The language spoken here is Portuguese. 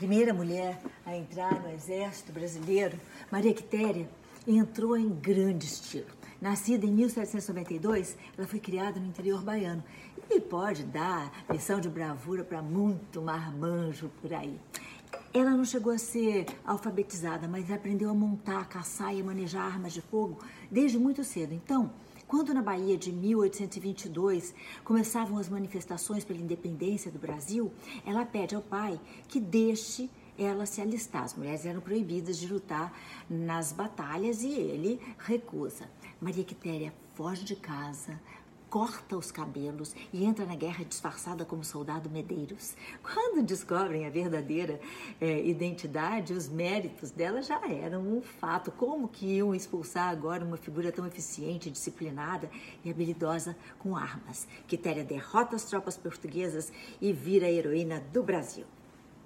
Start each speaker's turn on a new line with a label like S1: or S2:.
S1: primeira mulher a entrar no exército brasileiro, Maria Quitéria, entrou em grande estilo. Nascida em 1792, ela foi criada no interior baiano e pode dar lição de bravura para muito marmanjo por aí. Ela não chegou a ser alfabetizada, mas aprendeu a montar, caçar e manejar armas de fogo desde muito cedo. Então, quando na Bahia de 1822 começavam as manifestações pela independência do Brasil, ela pede ao pai que deixe ela se alistar. As mulheres eram proibidas de lutar nas batalhas e ele recusa. Maria Quitéria foge de casa, corta os cabelos e entra na guerra disfarçada como soldado Medeiros. Quando descobrem a verdadeira é, identidade, os méritos dela já eram um fato. Como que iam expulsar agora uma figura tão eficiente, disciplinada e habilidosa com armas? Quitéria derrota as tropas portuguesas e vira a heroína do Brasil.